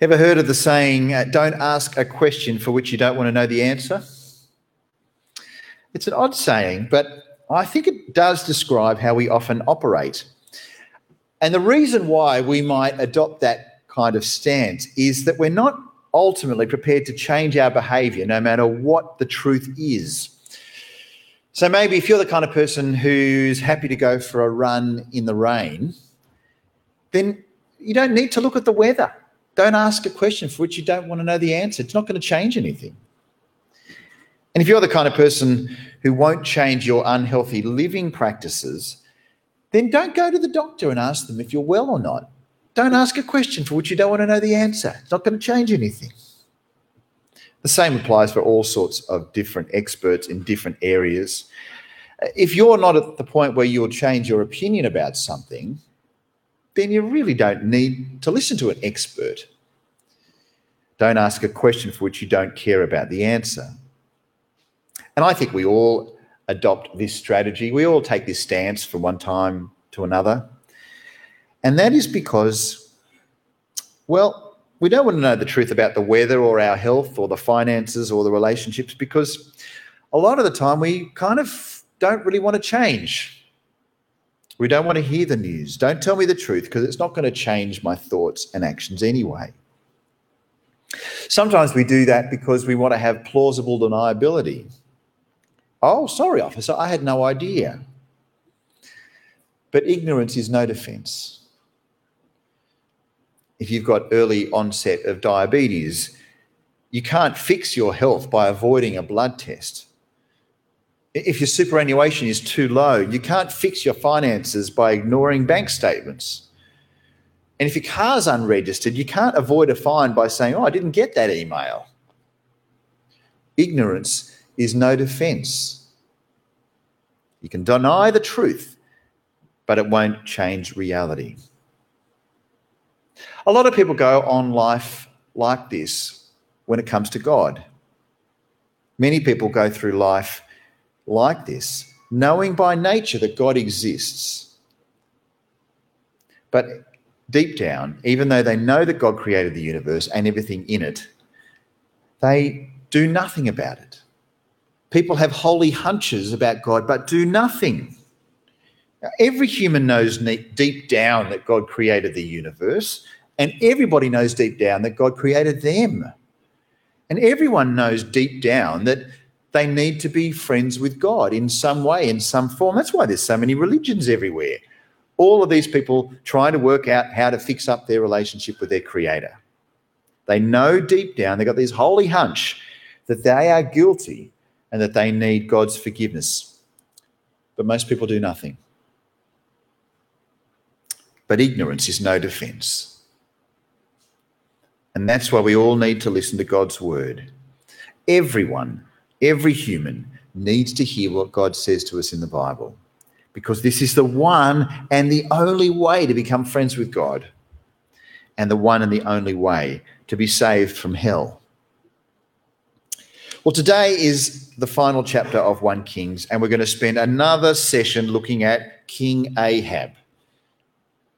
Ever heard of the saying, uh, don't ask a question for which you don't want to know the answer? It's an odd saying, but I think it does describe how we often operate. And the reason why we might adopt that kind of stance is that we're not ultimately prepared to change our behavior no matter what the truth is. So maybe if you're the kind of person who's happy to go for a run in the rain, then you don't need to look at the weather. Don't ask a question for which you don't want to know the answer. It's not going to change anything. And if you're the kind of person who won't change your unhealthy living practices, then don't go to the doctor and ask them if you're well or not. Don't ask a question for which you don't want to know the answer. It's not going to change anything. The same applies for all sorts of different experts in different areas. If you're not at the point where you'll change your opinion about something, then you really don't need to listen to an expert. Don't ask a question for which you don't care about the answer. And I think we all adopt this strategy. We all take this stance from one time to another. And that is because, well, we don't want to know the truth about the weather or our health or the finances or the relationships because a lot of the time we kind of don't really want to change. We don't want to hear the news. Don't tell me the truth because it's not going to change my thoughts and actions anyway. Sometimes we do that because we want to have plausible deniability. Oh, sorry, officer, I had no idea. But ignorance is no defense. If you've got early onset of diabetes, you can't fix your health by avoiding a blood test. If your superannuation is too low, you can't fix your finances by ignoring bank statements. And if your car's unregistered, you can't avoid a fine by saying, Oh, I didn't get that email. Ignorance is no defense. You can deny the truth, but it won't change reality. A lot of people go on life like this when it comes to God. Many people go through life like this, knowing by nature that God exists. But deep down, even though they know that God created the universe and everything in it, they do nothing about it. People have holy hunches about God, but do nothing. Every human knows deep down that God created the universe, and everybody knows deep down that God created them. And everyone knows deep down that they need to be friends with God in some way, in some form. That's why there's so many religions everywhere. All of these people trying to work out how to fix up their relationship with their Creator. They know deep down, they've got this holy hunch that they are guilty and that they need God's forgiveness. But most people do nothing. But ignorance is no defense. And that's why we all need to listen to God's word. Everyone, every human needs to hear what God says to us in the Bible because this is the one and the only way to become friends with God and the one and the only way to be saved from hell. Well, today is the final chapter of 1 Kings, and we're going to spend another session looking at King Ahab.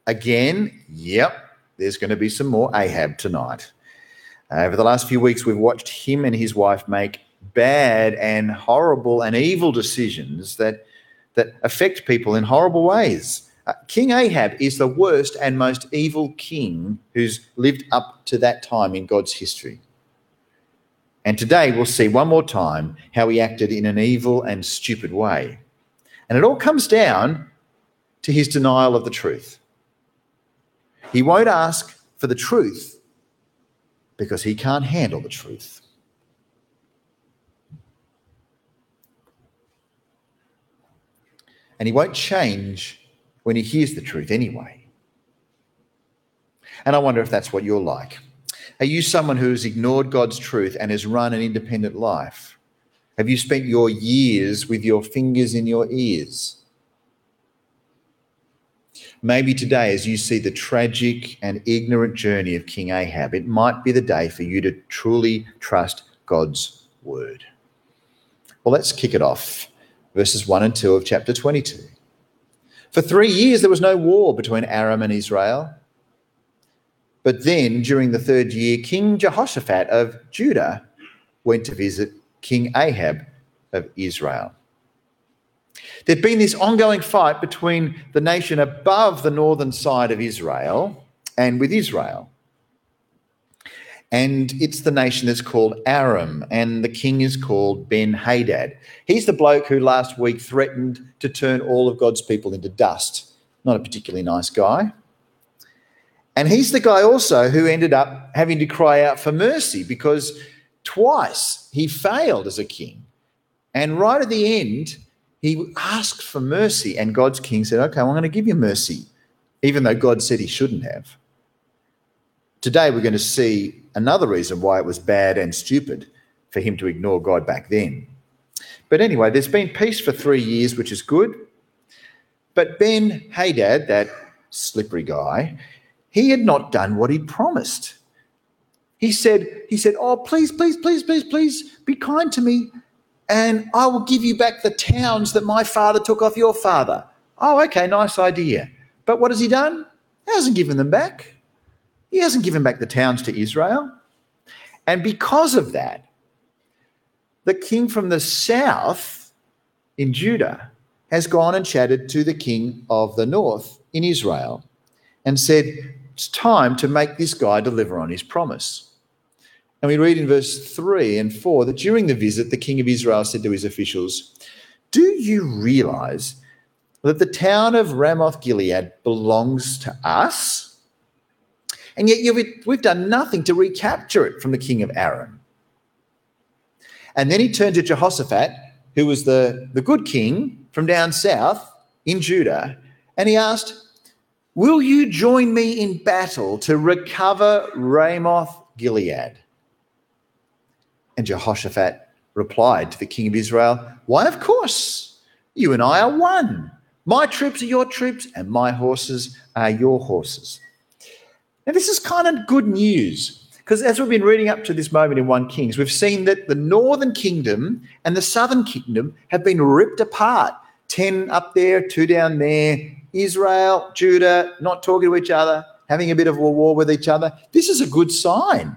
Again, yep, there's going to be some more Ahab tonight. Uh, over the last few weeks, we've watched him and his wife make bad and horrible and evil decisions that, that affect people in horrible ways. Uh, king Ahab is the worst and most evil king who's lived up to that time in God's history. And today we'll see one more time how he acted in an evil and stupid way. And it all comes down to his denial of the truth. He won't ask for the truth because he can't handle the truth. And he won't change when he hears the truth anyway. And I wonder if that's what you're like. Are you someone who has ignored God's truth and has run an independent life? Have you spent your years with your fingers in your ears? Maybe today, as you see the tragic and ignorant journey of King Ahab, it might be the day for you to truly trust God's word. Well, let's kick it off. Verses 1 and 2 of chapter 22. For three years, there was no war between Aram and Israel. But then, during the third year, King Jehoshaphat of Judah went to visit King Ahab of Israel. There'd been this ongoing fight between the nation above the northern side of Israel and with Israel. And it's the nation that's called Aram, and the king is called Ben Hadad. He's the bloke who last week threatened to turn all of God's people into dust. Not a particularly nice guy. And he's the guy also who ended up having to cry out for mercy because twice he failed as a king. And right at the end, he asked for mercy, and God's king said, Okay, well, I'm going to give you mercy, even though God said he shouldn't have. Today, we're going to see another reason why it was bad and stupid for him to ignore God back then. But anyway, there's been peace for three years, which is good. But Ben Hadad, that slippery guy, he had not done what he'd promised. He said, he said, Oh, please, please, please, please, please be kind to me, and I will give you back the towns that my father took off your father. Oh, okay, nice idea. But what has he done? He hasn't given them back. He hasn't given back the towns to Israel. And because of that, the king from the south in Judah has gone and chatted to the king of the north in Israel and said, It's time to make this guy deliver on his promise. And we read in verse 3 and 4 that during the visit, the king of Israel said to his officials, Do you realize that the town of Ramoth Gilead belongs to us? And yet we've done nothing to recapture it from the king of Aram. And then he turned to Jehoshaphat, who was the, the good king from down south in Judah, and he asked, Will you join me in battle to recover Ramoth Gilead? And Jehoshaphat replied to the king of Israel, Why, of course, you and I are one. My troops are your troops, and my horses are your horses. Now, this is kind of good news because as we've been reading up to this moment in 1 Kings, we've seen that the northern kingdom and the southern kingdom have been ripped apart 10 up there, two down there. Israel, Judah, not talking to each other, having a bit of a war with each other. This is a good sign.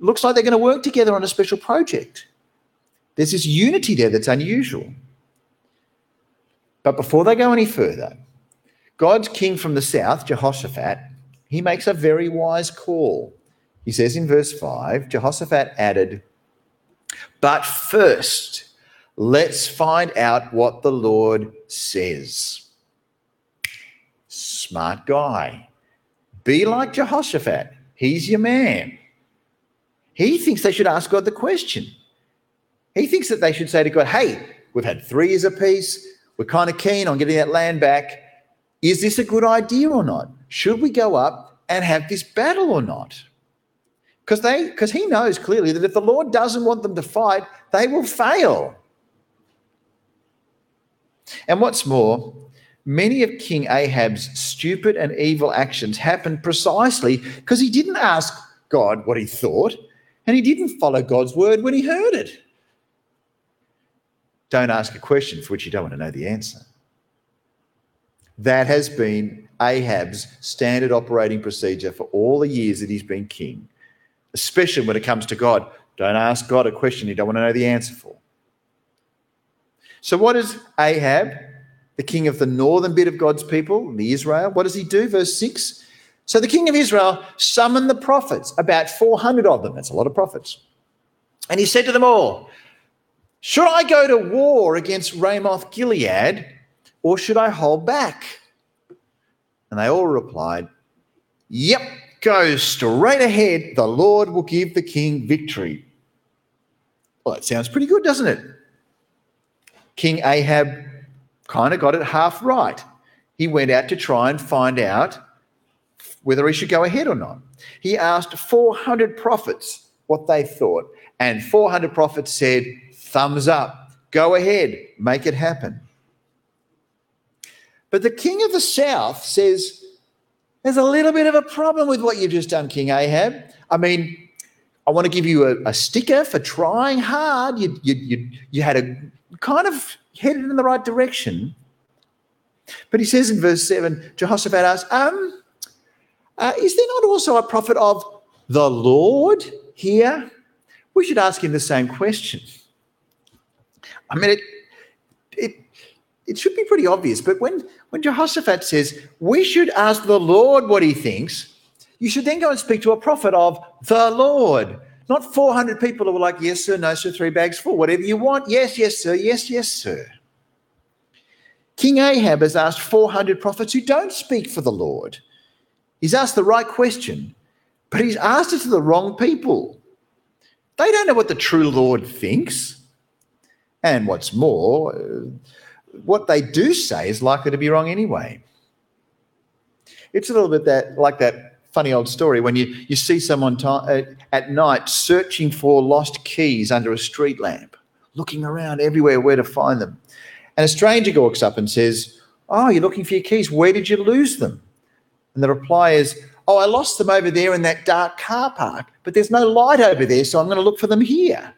Looks like they're going to work together on a special project. There's this unity there that's unusual. But before they go any further, God's king from the south, Jehoshaphat, he makes a very wise call. He says in verse 5 Jehoshaphat added, But first, let's find out what the Lord says. Smart guy. Be like Jehoshaphat. He's your man. He thinks they should ask God the question. He thinks that they should say to God, Hey, we've had three years of peace. We're kind of keen on getting that land back. Is this a good idea or not? Should we go up and have this battle or not? Because they because he knows clearly that if the Lord doesn't want them to fight, they will fail. And what's more, many of King Ahab's stupid and evil actions happened precisely because he didn't ask God what he thought, and he didn't follow God's word when he heard it. Don't ask a question for which you don't want to know the answer. That has been Ahab's standard operating procedure for all the years that he's been king, especially when it comes to God. Don't ask God a question you don't want to know the answer for. So, what does Ahab, the king of the northern bit of God's people, the Israel, what does he do? Verse 6 So the king of Israel summoned the prophets, about 400 of them. That's a lot of prophets. And he said to them all, Should I go to war against Ramoth Gilead? Or should I hold back? And they all replied, Yep, go straight ahead. The Lord will give the king victory. Well, that sounds pretty good, doesn't it? King Ahab kind of got it half right. He went out to try and find out whether he should go ahead or not. He asked 400 prophets what they thought, and 400 prophets said, Thumbs up, go ahead, make it happen. But the king of the south says, There's a little bit of a problem with what you've just done, King Ahab. I mean, I want to give you a, a sticker for trying hard. You, you, you, you had a kind of headed in the right direction. But he says in verse 7, Jehoshaphat asks, um, uh, Is there not also a prophet of the Lord here? We should ask him the same question. I mean, it, it, it should be pretty obvious, but when, when Jehoshaphat says, we should ask the Lord what he thinks, you should then go and speak to a prophet of the Lord. Not 400 people who were like, yes, sir, no, sir, three bags full, whatever you want. Yes, yes, sir, yes, yes, sir. King Ahab has asked 400 prophets who don't speak for the Lord. He's asked the right question, but he's asked it to the wrong people. They don't know what the true Lord thinks. And what's more, what they do say is likely to be wrong anyway. It's a little bit that like that funny old story when you, you see someone uh, at night searching for lost keys under a street lamp, looking around everywhere where to find them. And a stranger walks up and says, Oh, you're looking for your keys. Where did you lose them? And the reply is, Oh, I lost them over there in that dark car park, but there's no light over there, so I'm going to look for them here.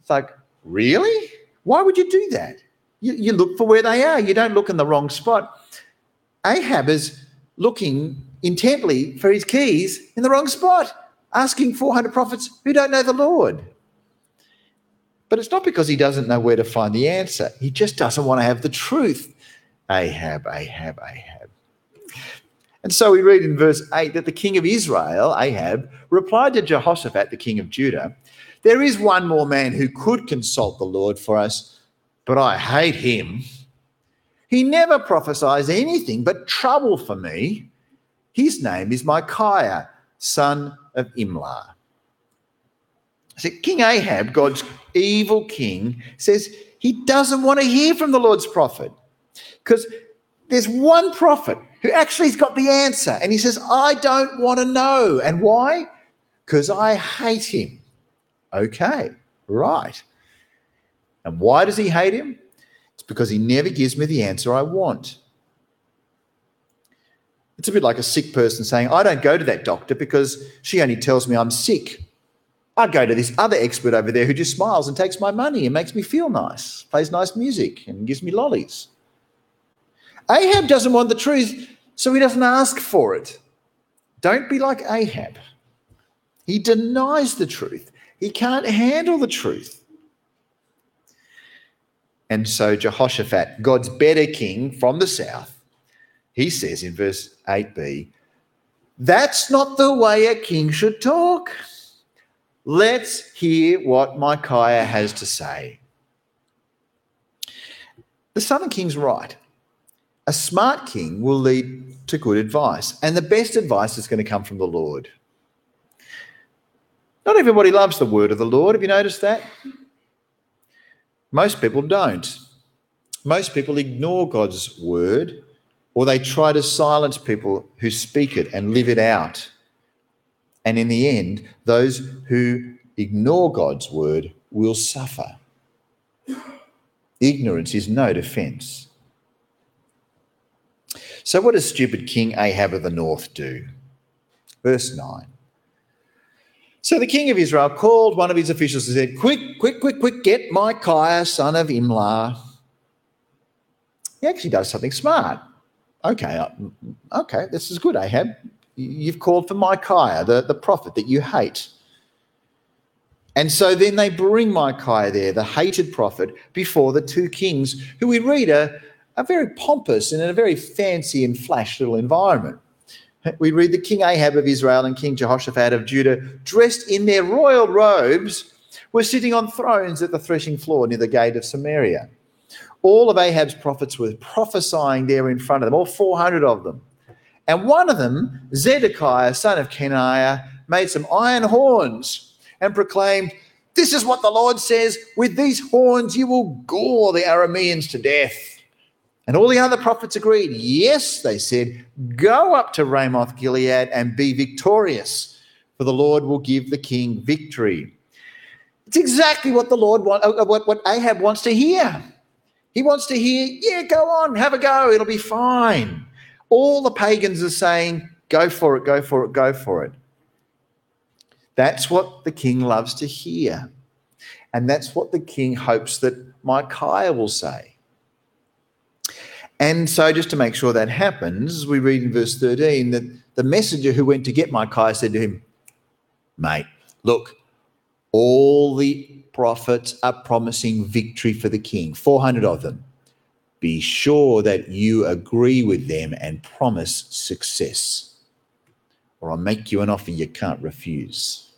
It's like, Really? Why would you do that? You, you look for where they are, you don't look in the wrong spot. Ahab is looking intently for his keys in the wrong spot, asking 400 prophets who don't know the Lord. But it's not because he doesn't know where to find the answer. He just doesn't want to have the truth. Ahab, Ahab, Ahab. And so we read in verse 8 that the king of Israel, Ahab, replied to Jehoshaphat, the king of Judah, There is one more man who could consult the Lord for us, but I hate him. He never prophesies anything but trouble for me. His name is Micaiah, son of Imlah. So King Ahab, God's evil king, says he doesn't want to hear from the Lord's prophet because there's one prophet who actually has got the answer. And he says, I don't want to know. And why? Because I hate him. Okay, right. And why does he hate him? It's because he never gives me the answer I want. It's a bit like a sick person saying, I don't go to that doctor because she only tells me I'm sick. I go to this other expert over there who just smiles and takes my money and makes me feel nice, plays nice music and gives me lollies. Ahab doesn't want the truth, so he doesn't ask for it. Don't be like Ahab. He denies the truth. He can't handle the truth. And so Jehoshaphat, God's better king from the south, he says in verse 8b, that's not the way a king should talk. Let's hear what Micaiah has to say. The Southern King's right. A smart king will lead to good advice, and the best advice is going to come from the Lord. Not everybody loves the word of the Lord. Have you noticed that? Most people don't. Most people ignore God's word or they try to silence people who speak it and live it out. And in the end, those who ignore God's word will suffer. Ignorance is no defense. So, what does stupid King Ahab of the North do? Verse 9. So the king of Israel called one of his officials and said, Quick, quick, quick, quick, get Micaiah, son of Imlah. He actually does something smart. Okay, uh, okay, this is good, Ahab. You've called for Micaiah, the, the prophet that you hate. And so then they bring Micaiah there, the hated prophet, before the two kings, who we read are, are very pompous and in a very fancy and flash little environment. We read the King Ahab of Israel and King Jehoshaphat of Judah, dressed in their royal robes, were sitting on thrones at the threshing floor near the gate of Samaria all of Ahab's prophets were prophesying there in front of them, all 400 of them. And one of them, Zedekiah, son of Kenaiah, made some iron horns and proclaimed, This is what the Lord says with these horns you will gore the Arameans to death. And all the other prophets agreed. Yes, they said, Go up to Ramoth Gilead and be victorious, for the Lord will give the king victory. It's exactly what the Lord want, uh, what, what Ahab wants to hear. He wants to hear, yeah, go on, have a go, it'll be fine. All the pagans are saying, go for it, go for it, go for it. That's what the king loves to hear. And that's what the king hopes that Micaiah will say. And so, just to make sure that happens, we read in verse 13 that the messenger who went to get Micaiah said to him, Mate, look, all the prophets are promising victory for the king, 400 of them. Be sure that you agree with them and promise success, or I'll make you an offer you can't refuse.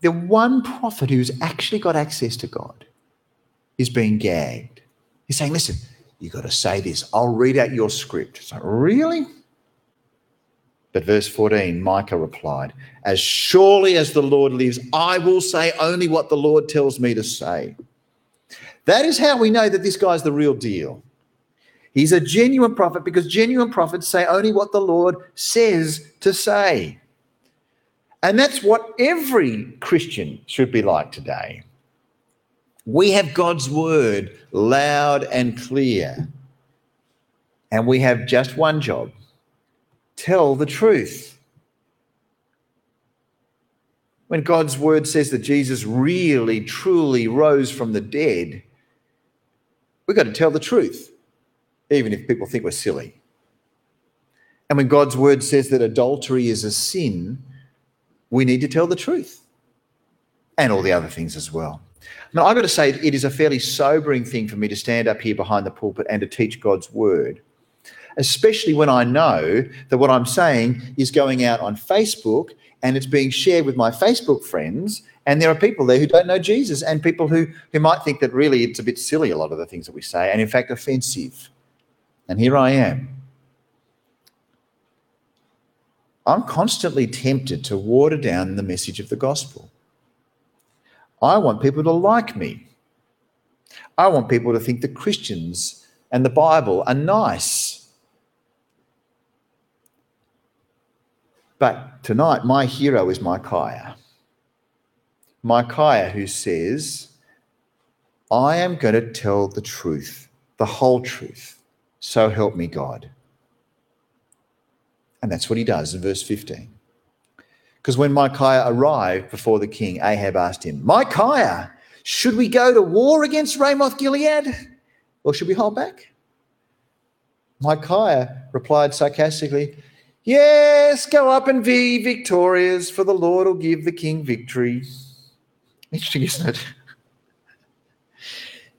The one prophet who's actually got access to God is being gagged. He's saying, Listen, you've got to say this. I'll read out your script. It's like, Really? But verse 14, Micah replied, As surely as the Lord lives, I will say only what the Lord tells me to say. That is how we know that this guy's the real deal. He's a genuine prophet because genuine prophets say only what the Lord says to say. And that's what every Christian should be like today. We have God's word loud and clear, and we have just one job tell the truth. When God's word says that Jesus really, truly rose from the dead, we've got to tell the truth, even if people think we're silly. And when God's word says that adultery is a sin, we need to tell the truth and all the other things as well. Now, I've got to say, it is a fairly sobering thing for me to stand up here behind the pulpit and to teach God's word, especially when I know that what I'm saying is going out on Facebook and it's being shared with my Facebook friends. And there are people there who don't know Jesus and people who, who might think that really it's a bit silly, a lot of the things that we say, and in fact, offensive. And here I am I'm constantly tempted to water down the message of the gospel. I want people to like me. I want people to think that Christians and the Bible are nice. But tonight, my hero is Micaiah. Micaiah, who says, I am going to tell the truth, the whole truth. So help me God. And that's what he does in verse 15. Because when Micaiah arrived before the king, Ahab asked him, Micaiah, should we go to war against Ramoth Gilead or should we hold back? Micaiah replied sarcastically, Yes, go up and be victorious, for the Lord will give the king victory. Interesting, isn't it?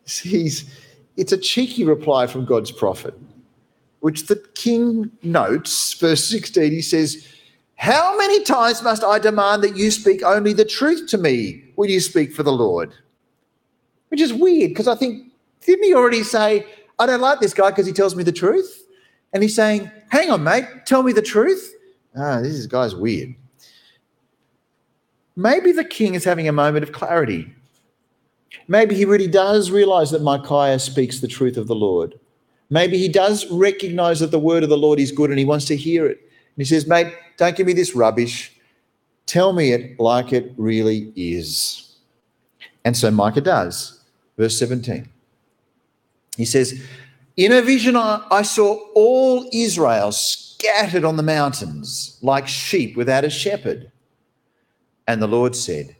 He's, it's a cheeky reply from God's prophet which the king notes, verse 16, he says, How many times must I demand that you speak only the truth to me when you speak for the Lord? Which is weird because I think, didn't he already say, I don't like this guy because he tells me the truth? And he's saying, Hang on, mate, tell me the truth. Ah, this guy's weird. Maybe the king is having a moment of clarity. Maybe he really does realize that Micaiah speaks the truth of the Lord. Maybe he does recognize that the word of the Lord is good and he wants to hear it. And he says, Mate, don't give me this rubbish. Tell me it like it really is. And so Micah does. Verse 17. He says, In a vision, I, saw all Israel scattered on the mountains like sheep without a shepherd. And the Lord said,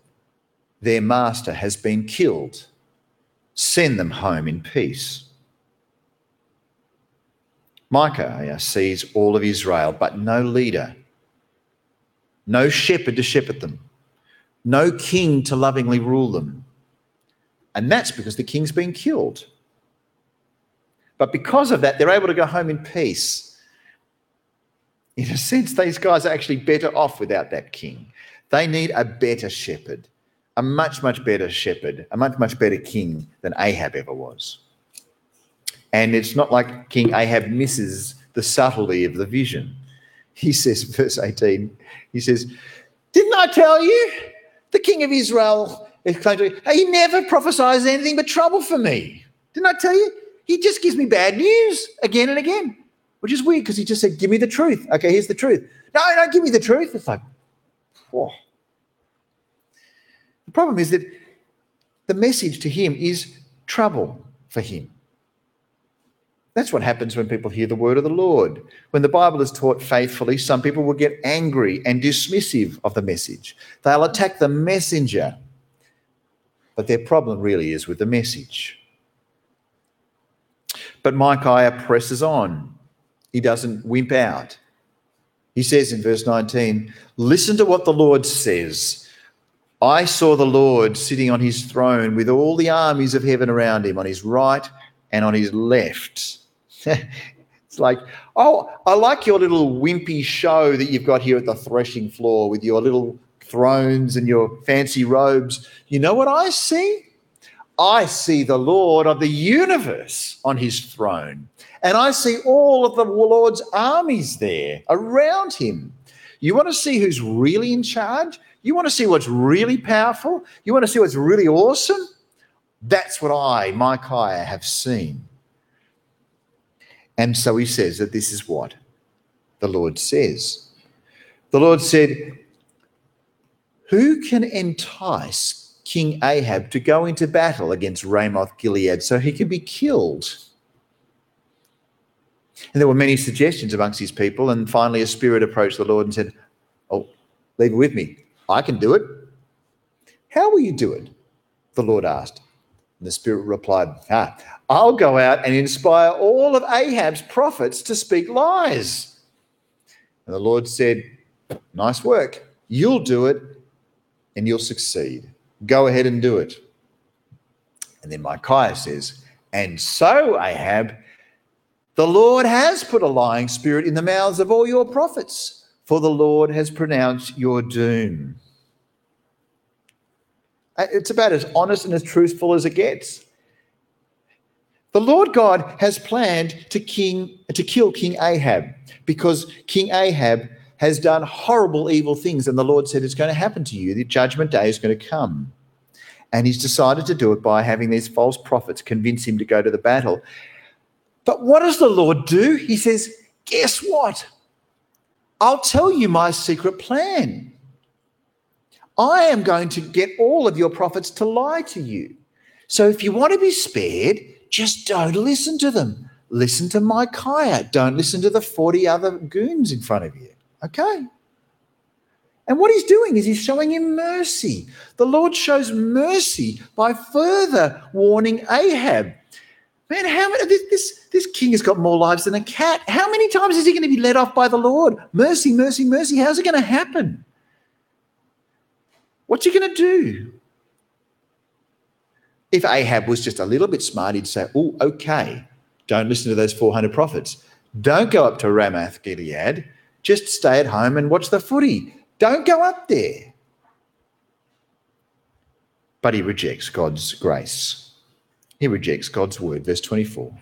Their master has been killed. Send them home in peace. Micah sees all of Israel, but no leader, no shepherd to shepherd them, no king to lovingly rule them. And that's because the king's been killed. But because of that, they're able to go home in peace. In a sense, these guys are actually better off without that king. They need a better shepherd, a much, much better shepherd, a much, much better king than Ahab ever was. And it's not like King Ahab misses the subtlety of the vision. He says, verse 18, he says, Didn't I tell you? The king of Israel exclaimed to He never prophesies anything but trouble for me. Didn't I tell you? He just gives me bad news again and again, which is weird because he just said, Give me the truth. Okay, here's the truth. No, don't give me the truth. It's like, whoa. The problem is that the message to him is trouble for him. That's what happens when people hear the word of the Lord. When the Bible is taught faithfully, some people will get angry and dismissive of the message. They'll attack the messenger. But their problem really is with the message. But Micaiah presses on. He doesn't wimp out. He says in verse 19, Listen to what the Lord says. I saw the Lord sitting on his throne with all the armies of heaven around him, on his right and on his left. it's like, oh, I like your little wimpy show that you've got here at the threshing floor with your little thrones and your fancy robes. You know what I see? I see the Lord of the universe on his throne, and I see all of the Lord's armies there around him. You want to see who's really in charge? You want to see what's really powerful? You want to see what's really awesome? That's what I, Micaiah, have seen. And so he says that this is what the Lord says. The Lord said, Who can entice King Ahab to go into battle against Ramoth Gilead so he can be killed? And there were many suggestions amongst his people. And finally, a spirit approached the Lord and said, Oh, leave it with me. I can do it. How will you do it? The Lord asked. And the Spirit replied, ah, I'll go out and inspire all of Ahab's prophets to speak lies. And the Lord said, Nice work. You'll do it and you'll succeed. Go ahead and do it. And then Micaiah says, And so, Ahab, the Lord has put a lying spirit in the mouths of all your prophets, for the Lord has pronounced your doom. Uh, it's about as honest and as truthful as it gets. The Lord God has planned to king to kill King Ahab because King Ahab has done horrible evil things and the Lord said it's going to happen to you. The judgment day is going to come. And he's decided to do it by having these false prophets convince him to go to the battle. But what does the Lord do? He says, Guess what? I'll tell you my secret plan. I am going to get all of your prophets to lie to you. So if you want to be spared, just don't listen to them. Listen to Micaiah. Don't listen to the 40 other goons in front of you. Okay? And what he's doing is he's showing him mercy. The Lord shows mercy by further warning Ahab. Man, how many this, this, this king has got more lives than a cat. How many times is he going to be let off by the Lord? Mercy, mercy, mercy. How's it going to happen? What's he going to do? If Ahab was just a little bit smart, he'd say, Oh, okay, don't listen to those 400 prophets. Don't go up to Ramoth Gilead. Just stay at home and watch the footy. Don't go up there. But he rejects God's grace. He rejects God's word. Verse 24.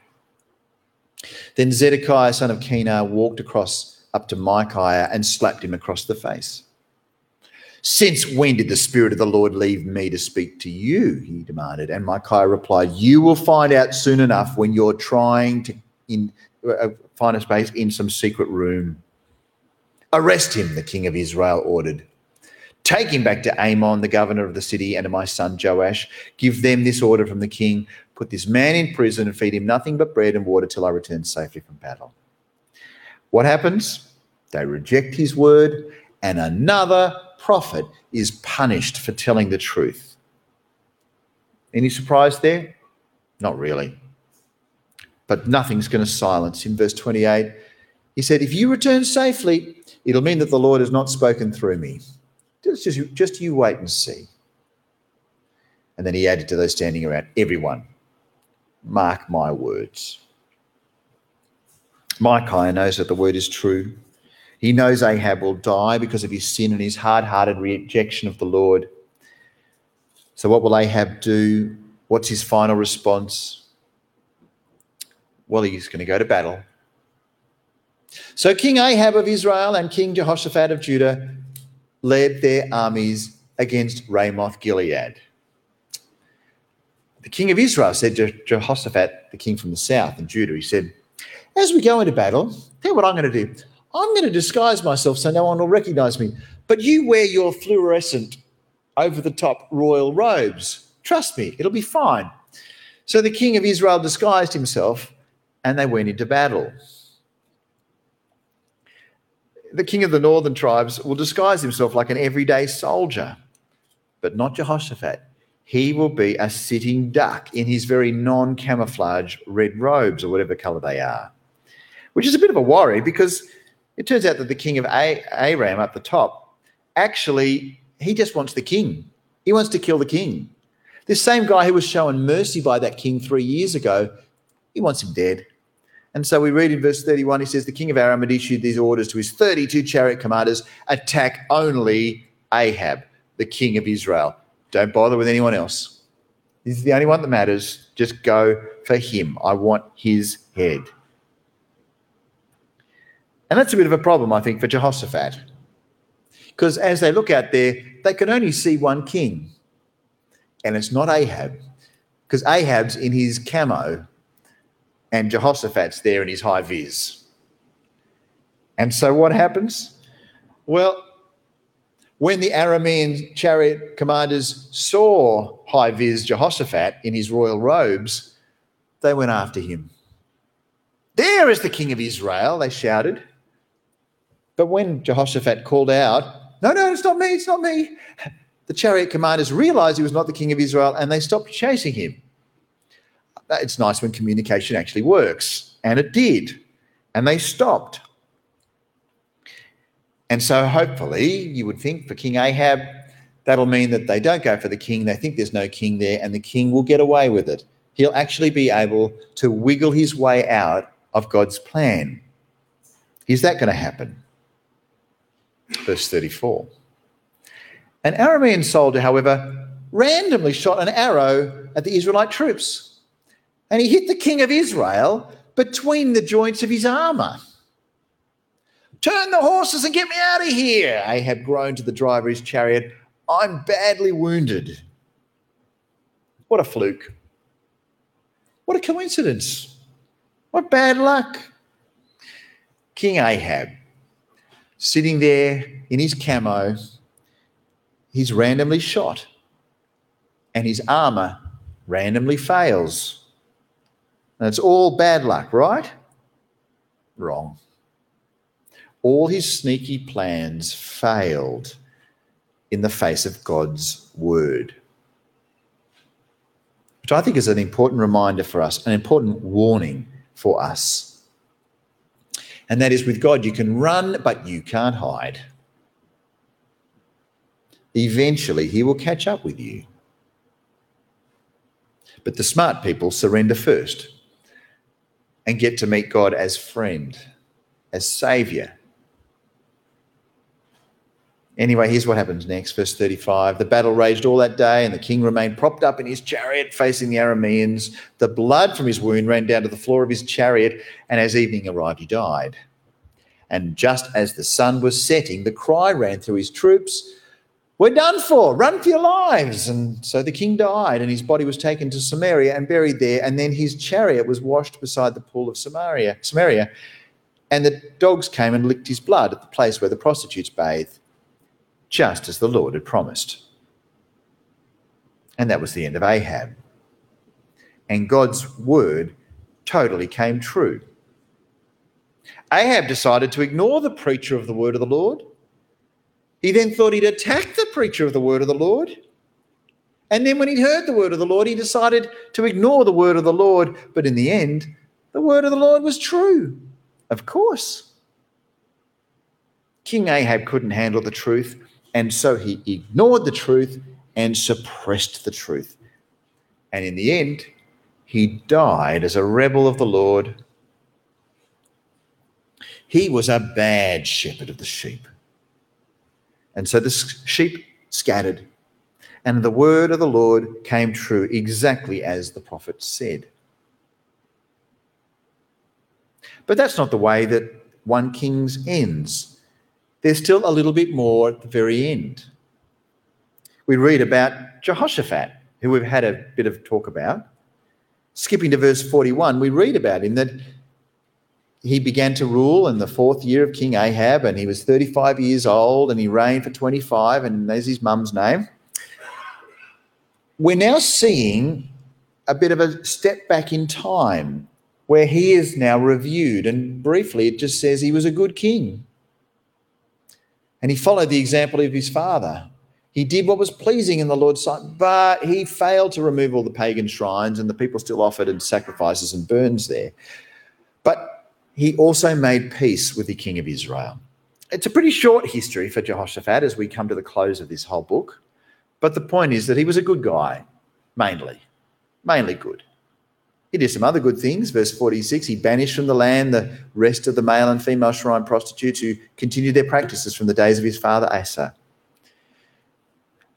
Then Zedekiah, son of Kenah, walked across up to Micaiah and slapped him across the face. Since when did the Spirit of the Lord leave me to speak to you? He demanded. And Micaiah replied, You will find out soon enough when you're trying to in, uh, find a space in some secret room. Arrest him, the king of Israel ordered. Take him back to Amon, the governor of the city, and to my son Joash. Give them this order from the king Put this man in prison and feed him nothing but bread and water till I return safely from battle. What happens? They reject his word, and another prophet is punished for telling the truth. Any surprise there? Not really. But nothing's going to silence him. Verse 28, he said, If you return safely, it'll mean that the Lord has not spoken through me. Just, just, just you wait and see. And then he added to those standing around, Everyone, mark my words. Micaiah knows that the word is true. He knows Ahab will die because of his sin and his hard hearted rejection of the Lord. So, what will Ahab do? What's his final response? Well, he's going to go to battle. So, King Ahab of Israel and King Jehoshaphat of Judah led their armies against Ramoth Gilead. The king of Israel said to Jehoshaphat, the king from the south in Judah, he said, As we go into battle, tell what I'm going to do. I'm going to disguise myself so no one will recognize me. But you wear your fluorescent over the top royal robes. Trust me, it'll be fine. So the king of Israel disguised himself and they went into battle. The king of the northern tribes will disguise himself like an everyday soldier, but not Jehoshaphat. he will be a sitting duck in his very non camouflage red robes or whatever colour they are, which is a bit of a worry because it turns out that the king of Aram up the top actually, he just wants the king. He wants to kill the king. This same guy who was shown mercy by that king three years ago, he wants him dead. And so we read in verse 31, he says, The king of Aram had issued these orders to his 32 chariot commanders attack only Ahab, the king of Israel. Don't bother with anyone else. Is the only one that matters. Just go for him. I want his head. And that's a bit of a problem, I think, for Jehoshaphat. Because as they look out there, they can only see one king. And it's not Ahab. Because Ahab's in his camo and Jehoshaphat's there in his high vis. And so what happens? Well, when the Aramean chariot commanders saw high vis Jehoshaphat in his royal robes, they went after him. There is the king of Israel, they shouted. But when Jehoshaphat called out, No, no, it's not me, it's not me, the chariot commanders realized he was not the king of Israel and they stopped chasing him uh, it's nice when communication actually works. And it did. And they stopped. And so hopefully you would think for King Ahab, that'll mean that they don't go for the king. They think there's no king there, and the king will get away with it. He'll actually be able to wiggle his way out of God's plan. Is that going to happen? Verse 34. An Aramean soldier, however, randomly shot an arrow at the Israelite troops and he hit the king of Israel between the joints of his armor. Turn the horses and get me out of here, Ahab groaned to the driver of his chariot. I'm badly wounded. What a fluke. What a coincidence. What bad luck. King Ahab, sitting there in his camo, he's randomly shot, and his armor randomly fails. And it's all bad luck, right? Wrong. All his sneaky plans failed in the face of God's word. Which I think is an important reminder for us, an important warning for us. And that is with God, you can run, but you can't hide. Eventually, he will catch up with you. But the smart people surrender first and get to meet God as friend, as Savior. Anyway, here's what happens next. Verse 35 The battle raged all that day, and the king remained propped up in his chariot facing the Arameans. The blood from his wound ran down to the floor of his chariot, and as evening arrived, he died. And just as the sun was setting, the cry ran through his troops we're done for. Run for your lives. And so the king died, and his body was taken to Samaria and buried there. And then his chariot was washed beside the pool of Samaria. Samaria, and the dogs came and licked his blood at the place where the prostitutes bathed, just as the Lord had promised. And that was the end of Ahab. And God's word totally came true. Ahab decided to ignore the preacher of the word of the Lord he then thought he'd attack the preacher of the word of the Lord. And then when he'd heard the word of the Lord, he decided to ignore the word of the Lord. But in the end, the word of the Lord was true. Of course. King Ahab couldn't handle the truth, and so he ignored the truth and suppressed the truth. And in the end, he died as a rebel of the Lord. He was a bad shepherd of the sheep. And so the sheep scattered, and the word of the Lord came true exactly as the prophet said. But that's not the way that 1 Kings ends. There's still a little bit more at the very end. We read about Jehoshaphat, who we've had a bit of talk about. Skipping to verse 41, we read about him that he began to rule in the fourth year of King Ahab, and he was 35 years old, and he reigned for 25, and there's his mum's name. We're now seeing a bit of a step back in time where he is now reviewed, and briefly it just says he was a good king. And he followed the example of his father. He did what was pleasing in the Lord's sight, but he failed to remove all the pagan shrines, and the people still offered and sacrifices and burns there. But he also made peace with the king of Israel. It's a pretty short history for Jehoshaphat as we come to the close of this whole book. But the point is that he was a good guy, mainly, mainly good. He did some other good things. Verse 46 he banished from the land the rest of the male and female shrine prostitutes who continued their practices from the days of his father Asa.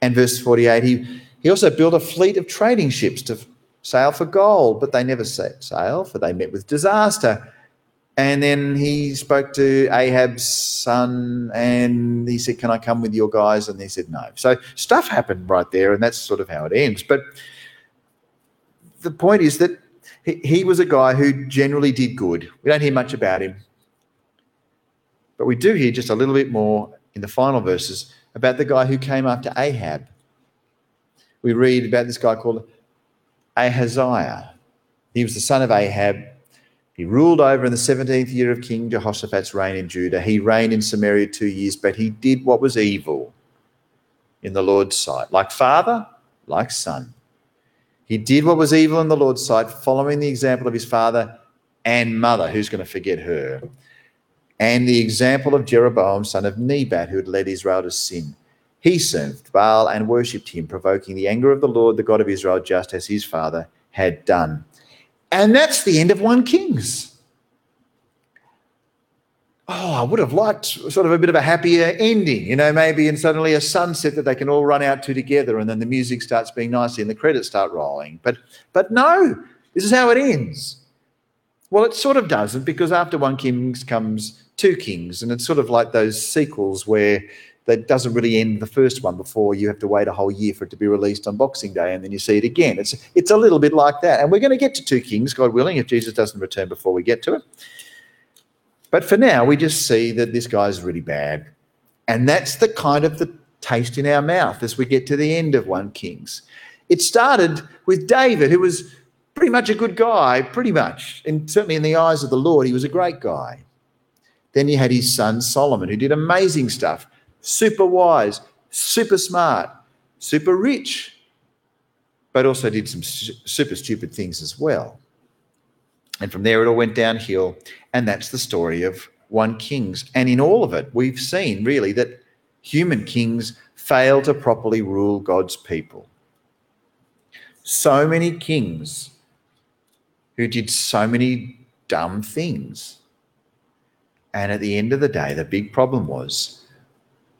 And verse 48 he, he also built a fleet of trading ships to sail for gold, but they never set sail, for they met with disaster. And then he spoke to Ahab's son and he said, Can I come with your guys? And he said, No. So stuff happened right there, and that's sort of how it ends. But the point is that he, was a guy who generally did good. We don't hear much about him. But we do hear just a little bit more in the final verses about the guy who came after Ahab. We read about this guy called Ahaziah. He was the son of Ahab. He ruled over in the 17th year of King Jehoshaphat's reign in Judah. He reigned in Samaria two years, but he did what was evil in the Lord's sight, like father, like son. He did what was evil in the Lord's sight, following the example of his father and mother. Who's going to forget her? And the example of Jeroboam, son of Nebat, who had led Israel to sin. He served Baal and worshipped him, provoking the anger of the Lord, the God of Israel, just as his father had done. And that's the end of 1 Kings oh, I would have liked sort of a bit of a happier ending, you know, maybe and suddenly a sunset that they can all run out to together and then the music starts being nice and the credits start rolling. But but no, this is how it ends. Well, it sort of doesn't because after one kings comes two kings, and it's sort of like those sequels where that doesn't really end the first one before you have to wait a whole year for it to be released on Boxing Day, and then you see it again. It's it's a little bit like that, and we're going to get to two kings, God willing, if Jesus doesn't return before we get to it. But for now, we just see that this guy's really bad. And that's the kind of the taste in our mouth as we get to the end of 1 Kings. It started with David, who was pretty much a good guy, pretty much. And certainly in the eyes of the Lord, he was a great guy. Then you had his son Solomon, who did amazing stuff super wise, super smart, super rich, but also did some super stupid things as well. And from there, it all went downhill. And that's the story of 1 Kings. And in all of it, we've seen really that human kings fail to properly rule God's people. So many kings who did so many dumb things. And at the end of the day, the big problem was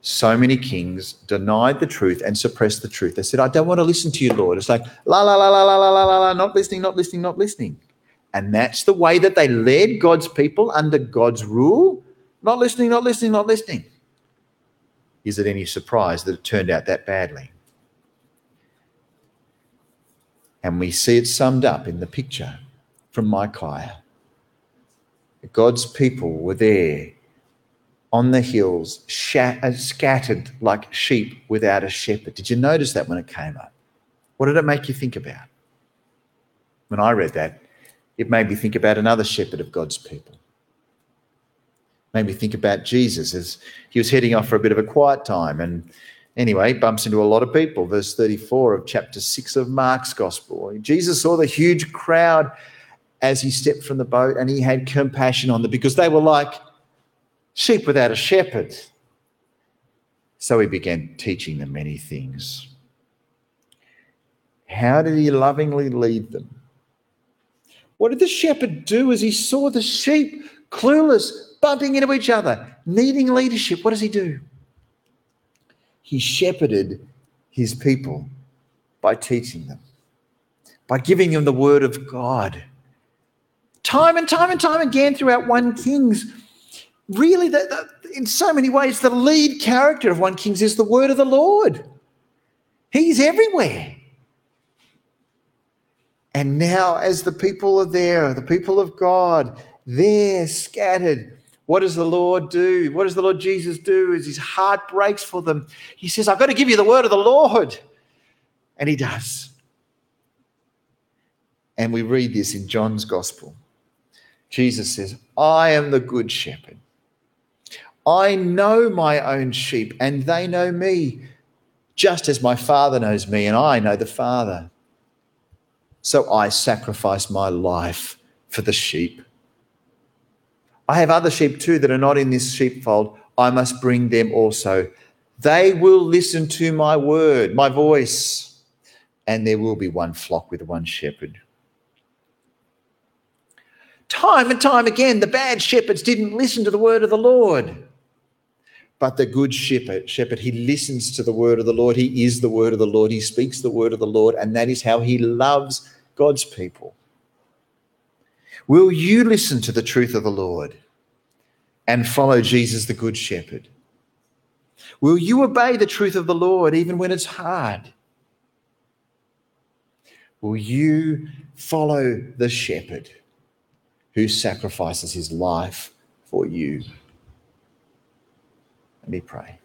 so many kings denied the truth and suppressed the truth. They said, I don't want to listen to you, Lord. It's like, la, la, la, la, la, la, la, la, not listening, not listening, not listening. And that's the way that they led God's people under God's rule. Not listening, not listening, not listening. Is it any surprise that it turned out that badly? And we see it summed up in the picture from Micaiah. God's people were there on the hills, uh, scattered like sheep without a shepherd. Did you notice that when it came up? What did it make you think about? When I read that, it made me think about another shepherd of God's people. It made me think about Jesus as he was heading off for a bit of a quiet time. And anyway, bumps into a lot of people. Verse 34 of chapter 6 of Mark's gospel. Jesus saw the huge crowd as he stepped from the boat and he had compassion on them because they were like sheep without a shepherd. So he began teaching them many things. How did he lovingly lead them? What did the shepherd do as he saw the sheep clueless, bumping into each other, needing leadership? What does he do? He shepherded his people by teaching them, by giving them the word of God. Time and time and time again throughout 1 Kings, really, the, the, in so many ways, the lead character of 1 Kings is the word of the Lord. He's everywhere. And now, as the people are there, the people of God, they're scattered. What does the Lord do? What does the Lord Jesus do as his heart breaks for them? He says, I've got to give you the word of the Lord. And he does. And we read this in John's gospel. Jesus says, I am the good shepherd. I know my own sheep, and they know me. just as my Father knows me and I know the Father. So I sacrifice my life for the sheep. I have other sheep too that are not in this sheepfold. I must bring them also. They will listen to my word, my voice, and there will be one flock with one shepherd. Time and time again, the bad shepherds didn't listen to the word of the Lord. But the good shepherd, shepherd, he listens to the word of the Lord. He is the word of the Lord. He speaks the word of the Lord, and that is how he loves God's people. Will you listen to the truth of the Lord and follow Jesus, the good shepherd? Will you obey the truth of the Lord even when it's hard? Will you follow the shepherd who sacrifices his life for you? Let me pray.